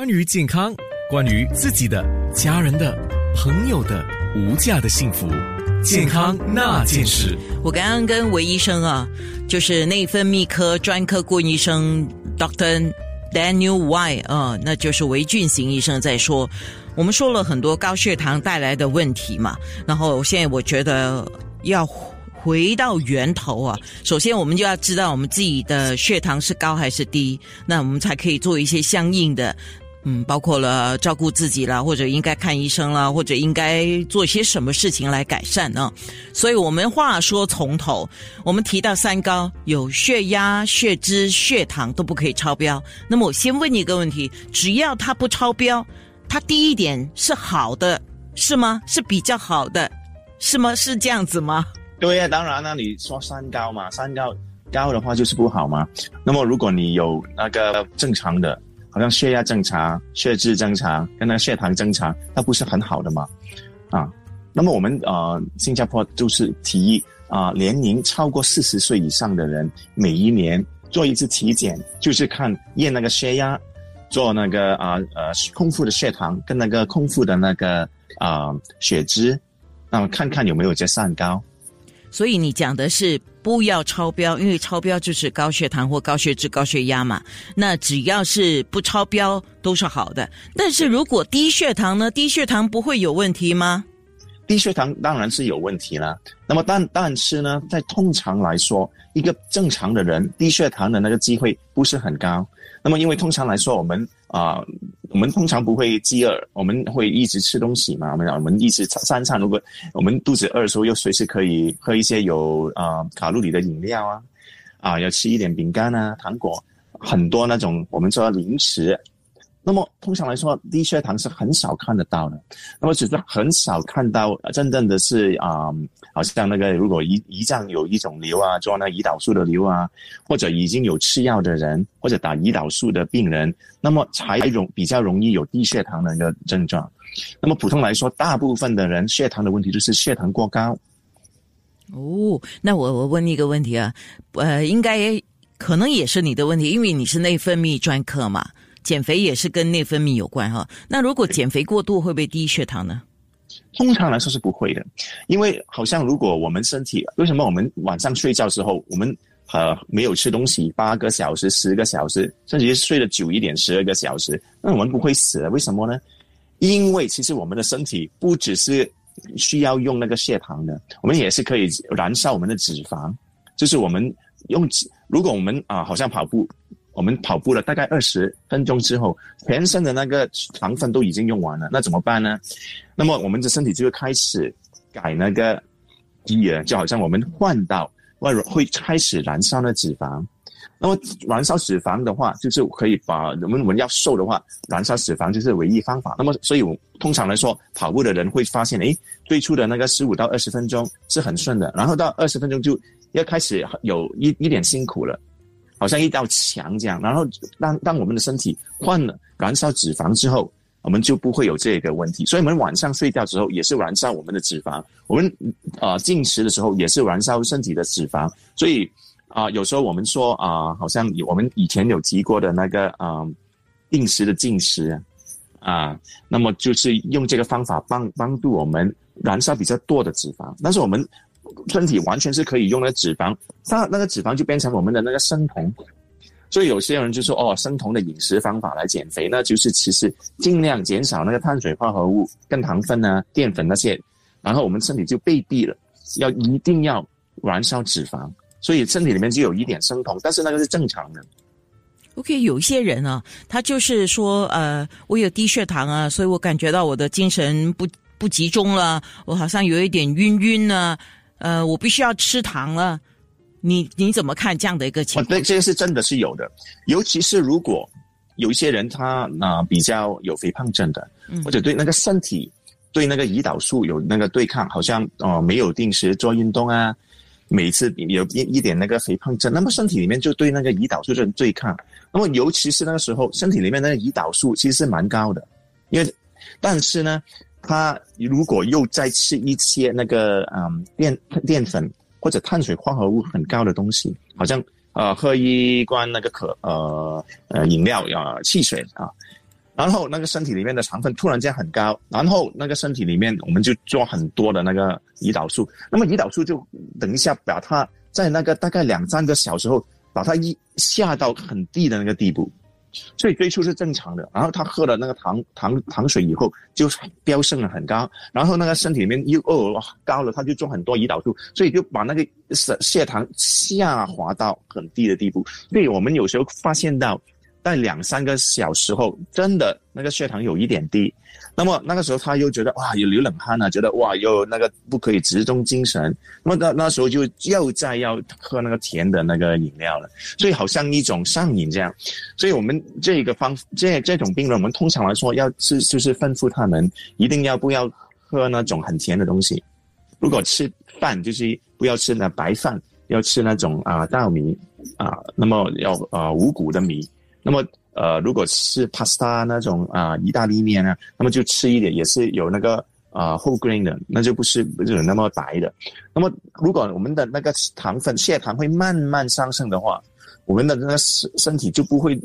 关于健康，关于自己的、家人的、朋友的无价的幸福，健康那件事。我刚刚跟韦医生啊，就是内分泌科专科顾问医生 Doctor Daniel Y 啊，那就是韦俊行医生在说，我们说了很多高血糖带来的问题嘛，然后现在我觉得要。回到源头啊，首先我们就要知道我们自己的血糖是高还是低，那我们才可以做一些相应的，嗯，包括了照顾自己啦，或者应该看医生啦，或者应该做些什么事情来改善呢？所以我们话说从头，我们提到三高，有血压、血脂、血糖都不可以超标。那么我先问你一个问题：只要它不超标，它低一点是好的，是吗？是比较好的，是吗？是这样子吗？对呀，当然了，你说三高嘛，三高高的话就是不好嘛。那么如果你有那个正常的，好像血压正常、血脂正常、跟那个血糖正常，那不是很好的吗？啊，那么我们呃，新加坡就是提议啊，年龄超过四十岁以上的人，每一年做一次体检，就是看验那个血压，做那个啊呃空腹的血糖跟那个空腹的那个啊血脂，那么看看有没有这三高。所以你讲的是不要超标，因为超标就是高血糖或高血脂、高血压嘛。那只要是不超标都是好的。但是如果低血糖呢？低血糖不会有问题吗？低血糖当然是有问题了。那么但但是呢，在通常来说，一个正常的人低血糖的那个机会不是很高。那么因为通常来说，我们啊。我们通常不会饥饿，我们会一直吃东西嘛。我们我们一直三餐，如果我们肚子饿的时候，又随时可以喝一些有啊卡路里的饮料啊，啊，要吃一点饼干啊、糖果，很多那种我们说零食。那么通常来说，低血糖是很少看得到的。那么只是很少看到真正的是啊，好像那个如果胰胰脏有一种瘤啊，做那胰岛素的瘤啊，或者已经有吃药的人，或者打胰岛素的病人，那么才容比较容易有低血糖的一个症状。那么普通来说，大部分的人血糖的问题就是血糖过高。哦，那我我问你一个问题啊，呃，应该可能也是你的问题，因为你是内分泌专科嘛。减肥也是跟内分泌有关哈，那如果减肥过度会不会低血糖呢？通常来说是不会的，因为好像如果我们身体为什么我们晚上睡觉时候我们呃没有吃东西八个小时十个小时，甚至睡得久一点十二个小时，那我们不会死为什么呢？因为其实我们的身体不只是需要用那个血糖的，我们也是可以燃烧我们的脂肪，就是我们用如果我们啊好像跑步。我们跑步了大概二十分钟之后，全身的那个糖分都已经用完了，那怎么办呢？那么我们的身体就会开始改那个机缘，就好像我们换到外会开始燃烧那脂肪。那么燃烧脂肪的话，就是可以把我们我们要瘦的话，燃烧脂肪就是唯一方法。那么所以我通常来说，跑步的人会发现，诶，最初的那个十五到二十分钟是很顺的，然后到二十分钟就要开始有一一点辛苦了。好像一道墙这样，然后当当我们的身体换了燃烧脂肪之后，我们就不会有这个问题。所以，我们晚上睡觉之后也是燃烧我们的脂肪，我们啊进食的时候也是燃烧身体的脂肪。所以啊，有时候我们说啊，好像我们以前有提过的那个啊，定时的进食啊，那么就是用这个方法帮帮助我们燃烧比较多的脂肪，但是我们。身体完全是可以用的脂肪，它那个脂肪就变成我们的那个生酮，所以有些人就说哦，生酮的饮食方法来减肥，那就是其实尽量减少那个碳水化合物、跟糖分啊、淀粉那些，然后我们身体就被逼了，要一定要燃烧脂肪，所以身体里面就有一点生酮，但是那个是正常的。OK，有一些人啊，他就是说呃，我有低血糖啊，所以我感觉到我的精神不不集中了，我好像有一点晕晕呢。呃，我必须要吃糖了，你你怎么看这样的一个情况？对，这个是真的是有的，尤其是如果有一些人他啊比较有肥胖症的，或者对那个身体对那个胰岛素有那个对抗，好像哦没有定时做运动啊，每次有一一点那个肥胖症，那么身体里面就对那个胰岛素症对抗，那么尤其是那个时候身体里面那个胰岛素其实是蛮高的，因为但是呢。他如果又再吃一些那个嗯淀淀粉或者碳水化合物很高的东西，好像呃喝一罐那个可呃呃饮料啊汽水啊，然后那个身体里面的糖分突然间很高，然后那个身体里面我们就做很多的那个胰岛素，那么胰岛素就等一下把它在那个大概两三个小时后把它一下到很低的那个地步。所以最初是正常的，然后他喝了那个糖糖糖水以后就飙升了很高，然后那个身体里面又哦高了，他就做很多胰岛素，所以就把那个血血糖下滑到很低的地步。所以我们有时候发现到。在两三个小时后，真的那个血糖有一点低，那么那个时候他又觉得哇有流冷汗啊，觉得哇又那个不可以集中精神，那么那那时候就又再要喝那个甜的那个饮料了，所以好像一种上瘾这样，所以我们这个方这这种病人，我们通常来说要是就是吩咐他们一定要不要喝那种很甜的东西，如果吃饭就是不要吃那白饭，要吃那种啊稻米啊，那么要啊五谷的米。那么，呃，如果是 pasta 那种啊，意大利面呢，那么就吃一点，也是有那个啊 whole grain 的，那就不是不是那么白的。那么，如果我们的那个糖分血糖会慢慢上升的话，我们的那个身身体就不会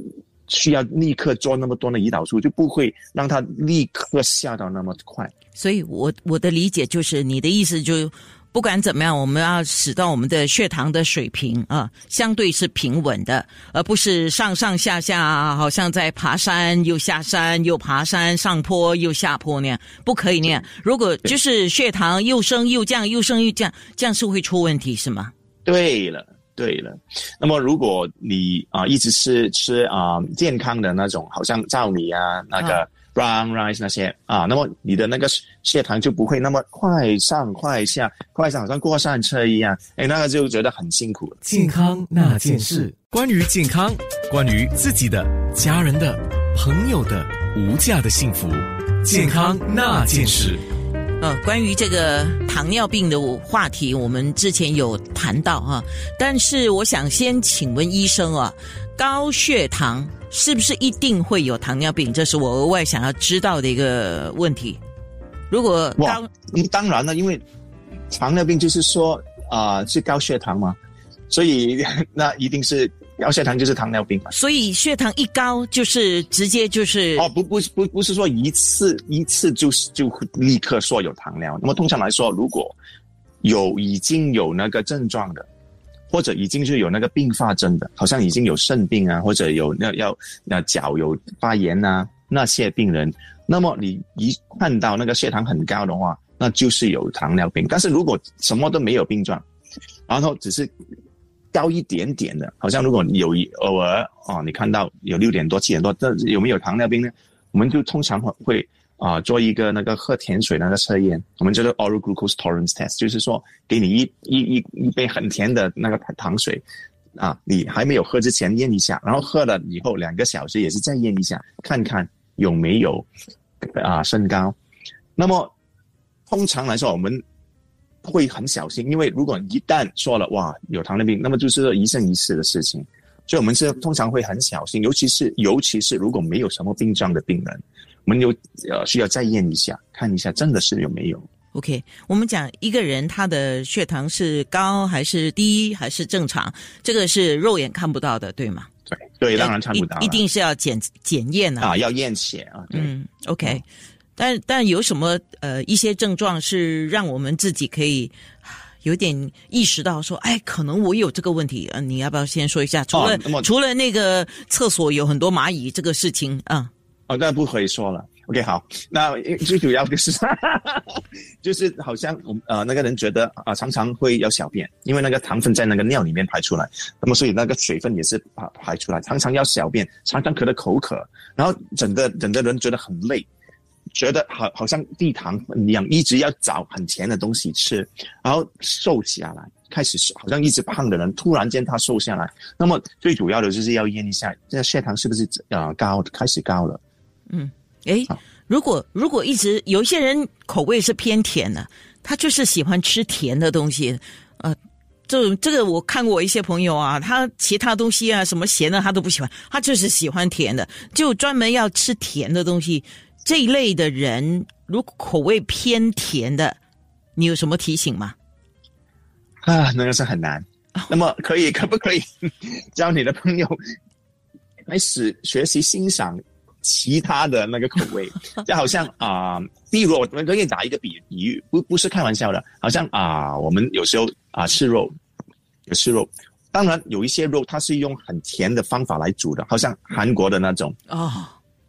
需要立刻做那么多的胰岛素，就不会让它立刻下到那么快。所以，我我的理解就是，你的意思就。不管怎么样，我们要使到我们的血糖的水平啊，相对是平稳的，而不是上上下下，好像在爬山又下山又爬山，上坡又下坡那样，不可以那样。如果就是血糖又升又降，又升又降，这样是会出问题，是吗？对了，对了。那么如果你啊一直是吃啊健康的那种，好像糙米啊那个。Brown rice 那些啊，那么你的那个血糖就不会那么快上快下，快上好像过山车一样，哎，那个就觉得很辛苦。健康那件事，关于健康，关于自己的、家人的、朋友的无价的幸福，健康那件事。呃，关于这个糖尿病的话题，我们之前有谈到哈，但是我想先请问医生啊，高血糖。是不是一定会有糖尿病？这是我额外想要知道的一个问题。如果当当然了，因为糖尿病就是说啊是高血糖嘛，所以 那一定是高血糖就是糖尿病嘛。所以血糖一高就是直接就是哦不不不不是说一次一次就是就立刻说有糖尿。那么通常来说，如果有已经有那个症状的。或者已经是有那个并发症的，好像已经有肾病啊，或者有那要那脚有发炎啊，那些病人，那么你一看到那个血糖很高的话，那就是有糖尿病。但是如果什么都没有病状，然后只是高一点点的，好像如果有偶尔哦，你看到有六点多、七点多，这有没有糖尿病呢？我们就通常会。啊，做一个那个喝甜水那个测验，我们叫做 oral glucose tolerance test，就是说给你一一一一杯很甜的那个糖水，啊，你还没有喝之前验一下，然后喝了以后两个小时也是再验一下，看看有没有啊升高。那么通常来说，我们会很小心，因为如果一旦说了哇有糖尿病，那么就是一生一世的事情，所以我们是通常会很小心，尤其是尤其是如果没有什么病状的病人。我们有呃需要再验一下，看一下真的是有没有。OK，我们讲一个人他的血糖是高还是低还是正常，这个是肉眼看不到的，对吗？对对，当然看不到，一定是要检检验的啊，要验血啊。嗯，OK，但但有什么呃一些症状是让我们自己可以有点意识到说，哎，可能我有这个问题呃，你要不要先说一下？除了除了那个厕所有很多蚂蚁这个事情啊。哦，那不可以说了。OK，好，那最主要的是，就是好像我呃那个人觉得啊，常常会要小便，因为那个糖分在那个尿里面排出来，那么所以那个水分也是排排出来，常常要小便，常常咳得口渴，然后整个整个人觉得很累，觉得好好像低糖一样，一直要找很甜的东西吃，然后瘦下来，开始好像一直胖的人，突然间他瘦下来，那么最主要的就是要验一下，这血糖是不是呃高，开始高了。嗯，诶，如果如果一直有一些人口味是偏甜的，他就是喜欢吃甜的东西，呃，这这个我看过一些朋友啊，他其他东西啊什么咸的他都不喜欢，他就是喜欢甜的，就专门要吃甜的东西。这一类的人，如果口味偏甜的，你有什么提醒吗？啊，那个是很难。那么可以可不可以教你的朋友开始学习欣赏？其他的那个口味，就好像啊，比如我们可以打一个比比喻，不不是开玩笑的，好像啊，我们有时候啊吃肉，有吃肉，当然有一些肉它是用很甜的方法来煮的，好像韩国的那种哦，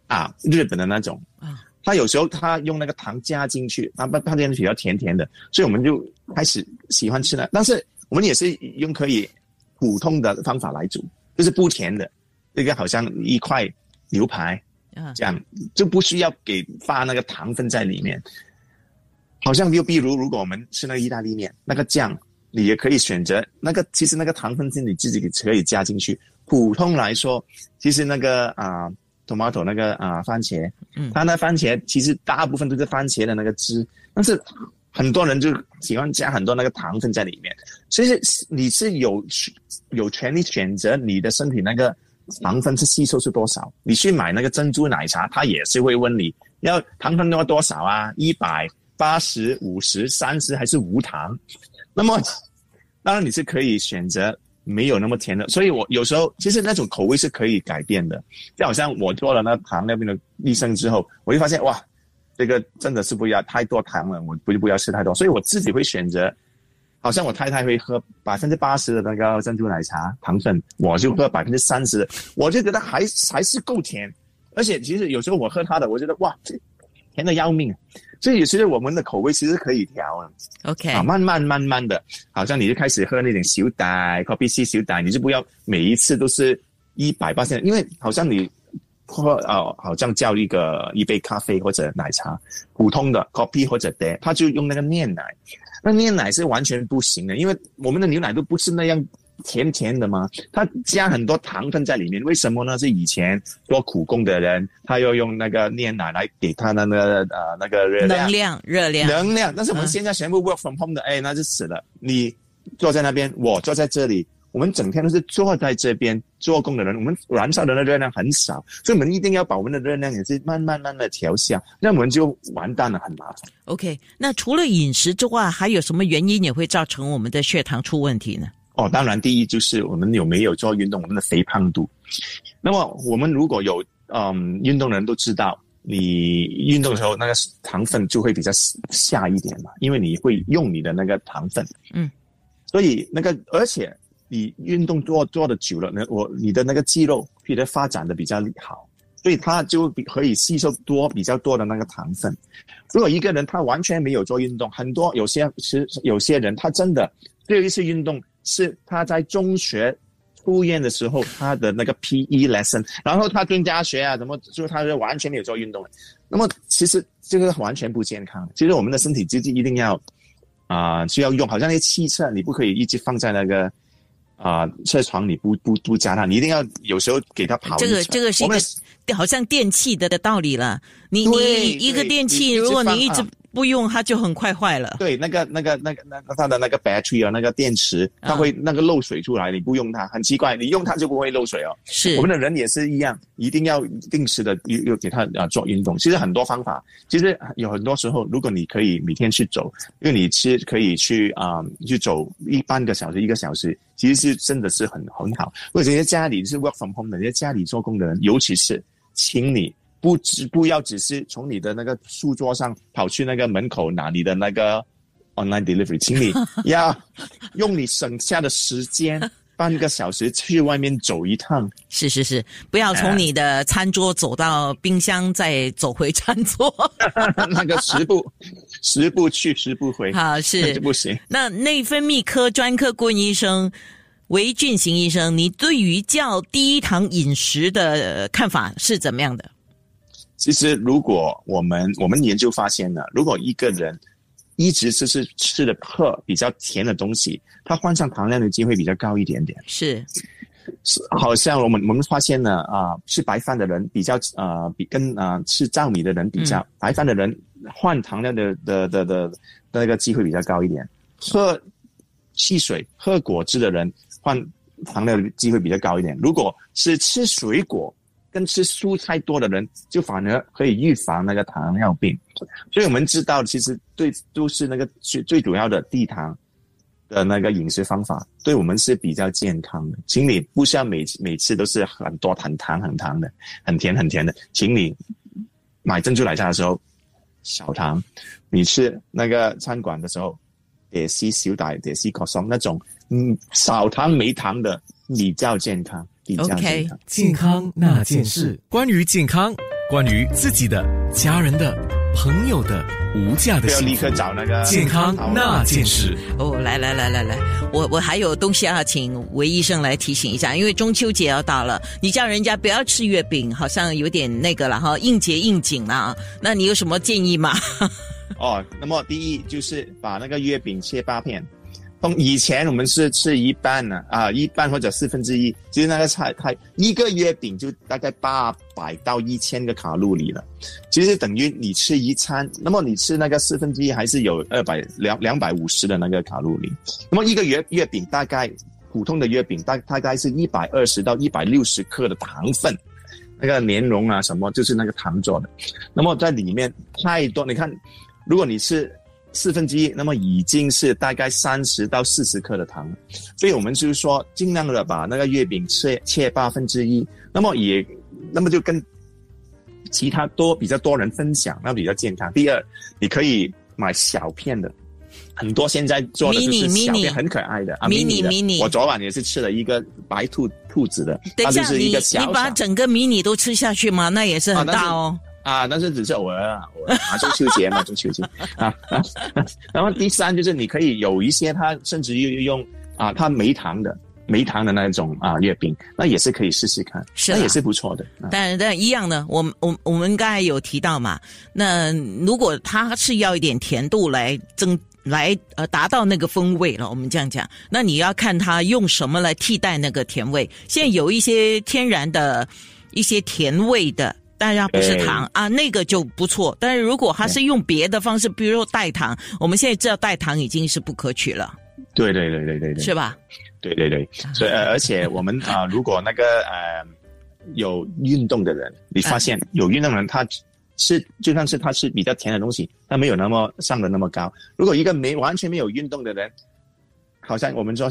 啊，日本的那种啊，它有时候它用那个糖加进去，它它它变得比较甜甜的，所以我们就开始喜欢吃了。但是我们也是用可以普通的方法来煮，就是不甜的，这个好像一块牛排。嗯，这样就不需要给发那个糖分在里面。好像就比如，如果我们吃那个意大利面，那个酱你也可以选择那个，其实那个糖分是你自己可以加进去。普通来说，其实那个啊，tomato 那个啊番茄，嗯，它那番茄其实大部分都是番茄的那个汁，但是很多人就喜欢加很多那个糖分在里面。所以你是有有权利选择你的身体那个。糖分是吸收是多少？你去买那个珍珠奶茶，他也是会问你要糖分要多少啊？一百、八十、五十、三十还是无糖？那么当然你是可以选择没有那么甜的。所以我有时候其实那种口味是可以改变的。就好像我做了那糖尿病的医生之后，我就发现哇，这个真的是不要太多糖了，我不就不要吃太多。所以我自己会选择。好像我太太会喝百分之八十的那个珍珠奶茶糖分，我就喝百分之三十，我就觉得还还是够甜，而且其实有时候我喝它的，我觉得哇，甜的要命。所以其实我们的口味其实可以调啊。OK，啊，慢慢慢慢的，好像你就开始喝那种小袋，coffee C 小袋，你就不要每一次都是一百八千，因为好像你喝哦，好像叫一个一杯咖啡或者奶茶，普通的 coffee 或者的，他就用那个炼奶。那炼奶是完全不行的，因为我们的牛奶都不是那样甜甜的嘛，它加很多糖分在里面。为什么呢？是以前做苦工的人，他要用那个炼奶来给他的那个呃那个热量能量热量能量。但是我们现在全部 work from home 的，哎，那就死了。你坐在那边，我坐在这里。我们整天都是坐在这边做工的人，我们燃烧的那热量很少，所以我们一定要把我们的热量也是慢慢慢的调下，那我们就完蛋了，很麻烦。OK，那除了饮食之外，还有什么原因也会造成我们的血糖出问题呢？哦，当然，第一就是我们有没有做运动，我们的肥胖度。那么我们如果有嗯运动的人都知道，你运动的时候那个糖分就会比较下一点嘛，因为你会用你的那个糖分。嗯，所以那个而且。你运动做做的久了，那我你的那个肌肉皮的发展的比较好，所以它就可以吸收多比较多的那个糖分。如果一个人他完全没有做运动，很多有些是有些人他真的最后一次运动是他在中学出院的时候他的那个 P.E. lesson，然后他跟家学啊怎么，就是他是完全没有做运动的。那么其实这个完全不健康。其实我们的身体机制一定要啊需要用，好像那些汽车你不可以一直放在那个。啊，车床你不不不加它，你一定要有时候给它跑。这个这个是一个好像电器的的道理了。你你一个电器，如果你一直。不用它就很快坏了。对，那个、那个、那个、那个它的那个 battery 啊，那个电池，它会那个漏水出来。你不用它，很奇怪，你用它就不会漏水哦。是，我们的人也是一样，一定要定时的又又给它啊做运动。其实很多方法，其实有很多时候，如果你可以每天去走，因为你其实可以去啊去走一半个小时、一个小时，其实是真的是很很好。或者在家里是 work from home 的，在家里做工的人，尤其是请你。不只不要只是从你的那个书桌上跑去那个门口拿你的那个 online delivery，请你 要用你省下的时间半个小时去外面走一趟。是是是，不要从你的餐桌走到冰箱，再走回餐桌。那个十步十步去十步回，好是不行。那内分泌科专科顾问医生韦俊行医生，你对于较低糖饮食的看法是怎么样的？其实，如果我们我们研究发现了，如果一个人一直就是吃的喝比较甜的东西，它患上糖尿病的机会比较高一点点。是，是，好像我们我们发现呢，啊，吃白饭的人比较呃，比跟啊吃糙米的人比较，白饭的人患糖尿的的的的那个机会比较高一点。喝汽水、喝果汁的人患糖尿的机会比较高一点。如果是吃水果。跟吃蔬菜多的人，就反而可以预防那个糖尿病。所以我们知道，其实最都是那个最最主要的低糖的那个饮食方法，对我们是比较健康的。请你不需要每每次都是很多很糖很糖的，很甜很甜的，请你买珍珠奶茶的时候少糖，你吃那个餐馆的时候，也是小奶，也是可松那种，嗯，少糖没糖的比较健康，健康。健康那件事，关于健康，关于自己的、家人的、朋友的无价的不要幸福。立刻找那个健康那件事。哦，来来来来来，我我还有东西要请韦医生来提醒一下，因为中秋节要到了，你叫人家不要吃月饼，好像有点那个了哈，应节应景了啊。那你有什么建议吗？哦，那么第一就是把那个月饼切八片。以前我们是吃一半呢，啊，一半或者四分之一，其实那个菜它一个月饼就大概八百到一千个卡路里了，其实等于你吃一餐，那么你吃那个四分之一还是有二百两两百五十的那个卡路里，那么一个月月饼大概普通的月饼大大概是一百二十到一百六十克的糖分。那个莲蓉啊，什么就是那个糖做的，那么在里面太多，你看，如果你是四分之一，那么已经是大概三十到四十克的糖，所以我们就是说尽量的把那个月饼切切八分之一，那么也那么就跟其他多比较多人分享，那比较健康。第二，你可以买小片的。很多现在做的就是小片，很可爱的啊 Mini，的 mini 我昨晚也是吃了一个白兔兔子的，等一下，它就是你一个小你把小整个迷你都吃下去吗？那也是很大哦。啊，但是只是偶尔啊，偶尔啊，中秋节嘛，中秋节啊啊。然后第三就是你可以有一些它甚至于用啊，它没糖的没糖的那种啊月饼，那也是可以试试看，是啊那也是不错的。啊但但一样呢，我们我我们刚才有提到嘛，那如果它是要一点甜度来增来呃达到那个风味了，我们这样讲，那你要看它用什么来替代那个甜味。现在有一些天然的一些甜味的。但是它不是对糖啊，那个就不错。但是如果它是用别的方式，比如说代糖，我们现在知道代糖已经是不可取了，对对对对对对，是吧？对对对，所以呃，而且我们啊、如果那个呃有运动的人，你发现有运动的人他是就算是他吃比较甜的东西，他没有那么上的那么高。如果一个没完全没有运动的人，好像我们说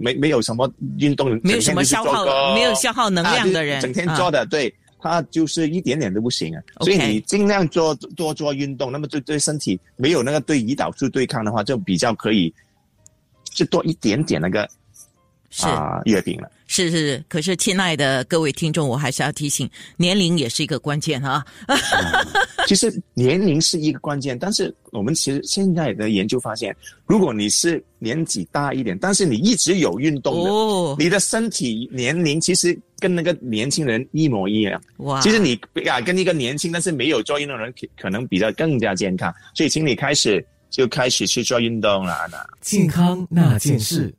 没没有什么运动，没有什么消耗，没有消耗能量的人，啊就是整天啊做的，对。他就是一点点都不行啊，所以你尽量做多做运动，那么对对身体没有那个对胰岛素对抗的话，就比较可以，就多一点点那个是。啊、月饼了。是是是，可是亲爱的各位听众，我还是要提醒，年龄也是一个关键啊。其实年龄是一个关键，但是我们其实现在的研究发现，如果你是年纪大一点，但是你一直有运动的，哦，你的身体年龄其实跟那个年轻人一模一样。哇，其实你啊，跟一个年轻但是没有做运动的人，可可能比较更加健康。所以，请你开始就开始去做运动了，那。健康那件事。